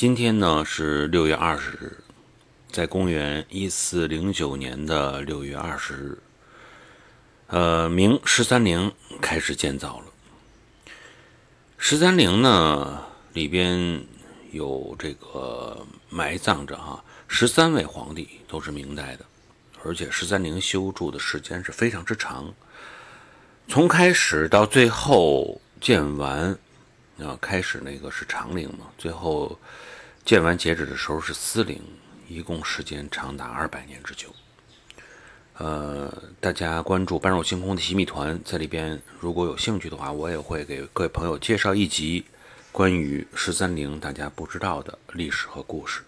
今天呢是六月二十日，在公元一四零九年的六月二十日，呃，明十三陵开始建造了。十三陵呢里边有这个埋葬着哈十三位皇帝，都是明代的，而且十三陵修筑的时间是非常之长，从开始到最后建完。啊，开始那个是长陵嘛，最后建完截止的时候是思陵，一共时间长达二百年之久。呃，大家关注“般若星空”的洗米团，在里边如果有兴趣的话，我也会给各位朋友介绍一集关于十三陵大家不知道的历史和故事。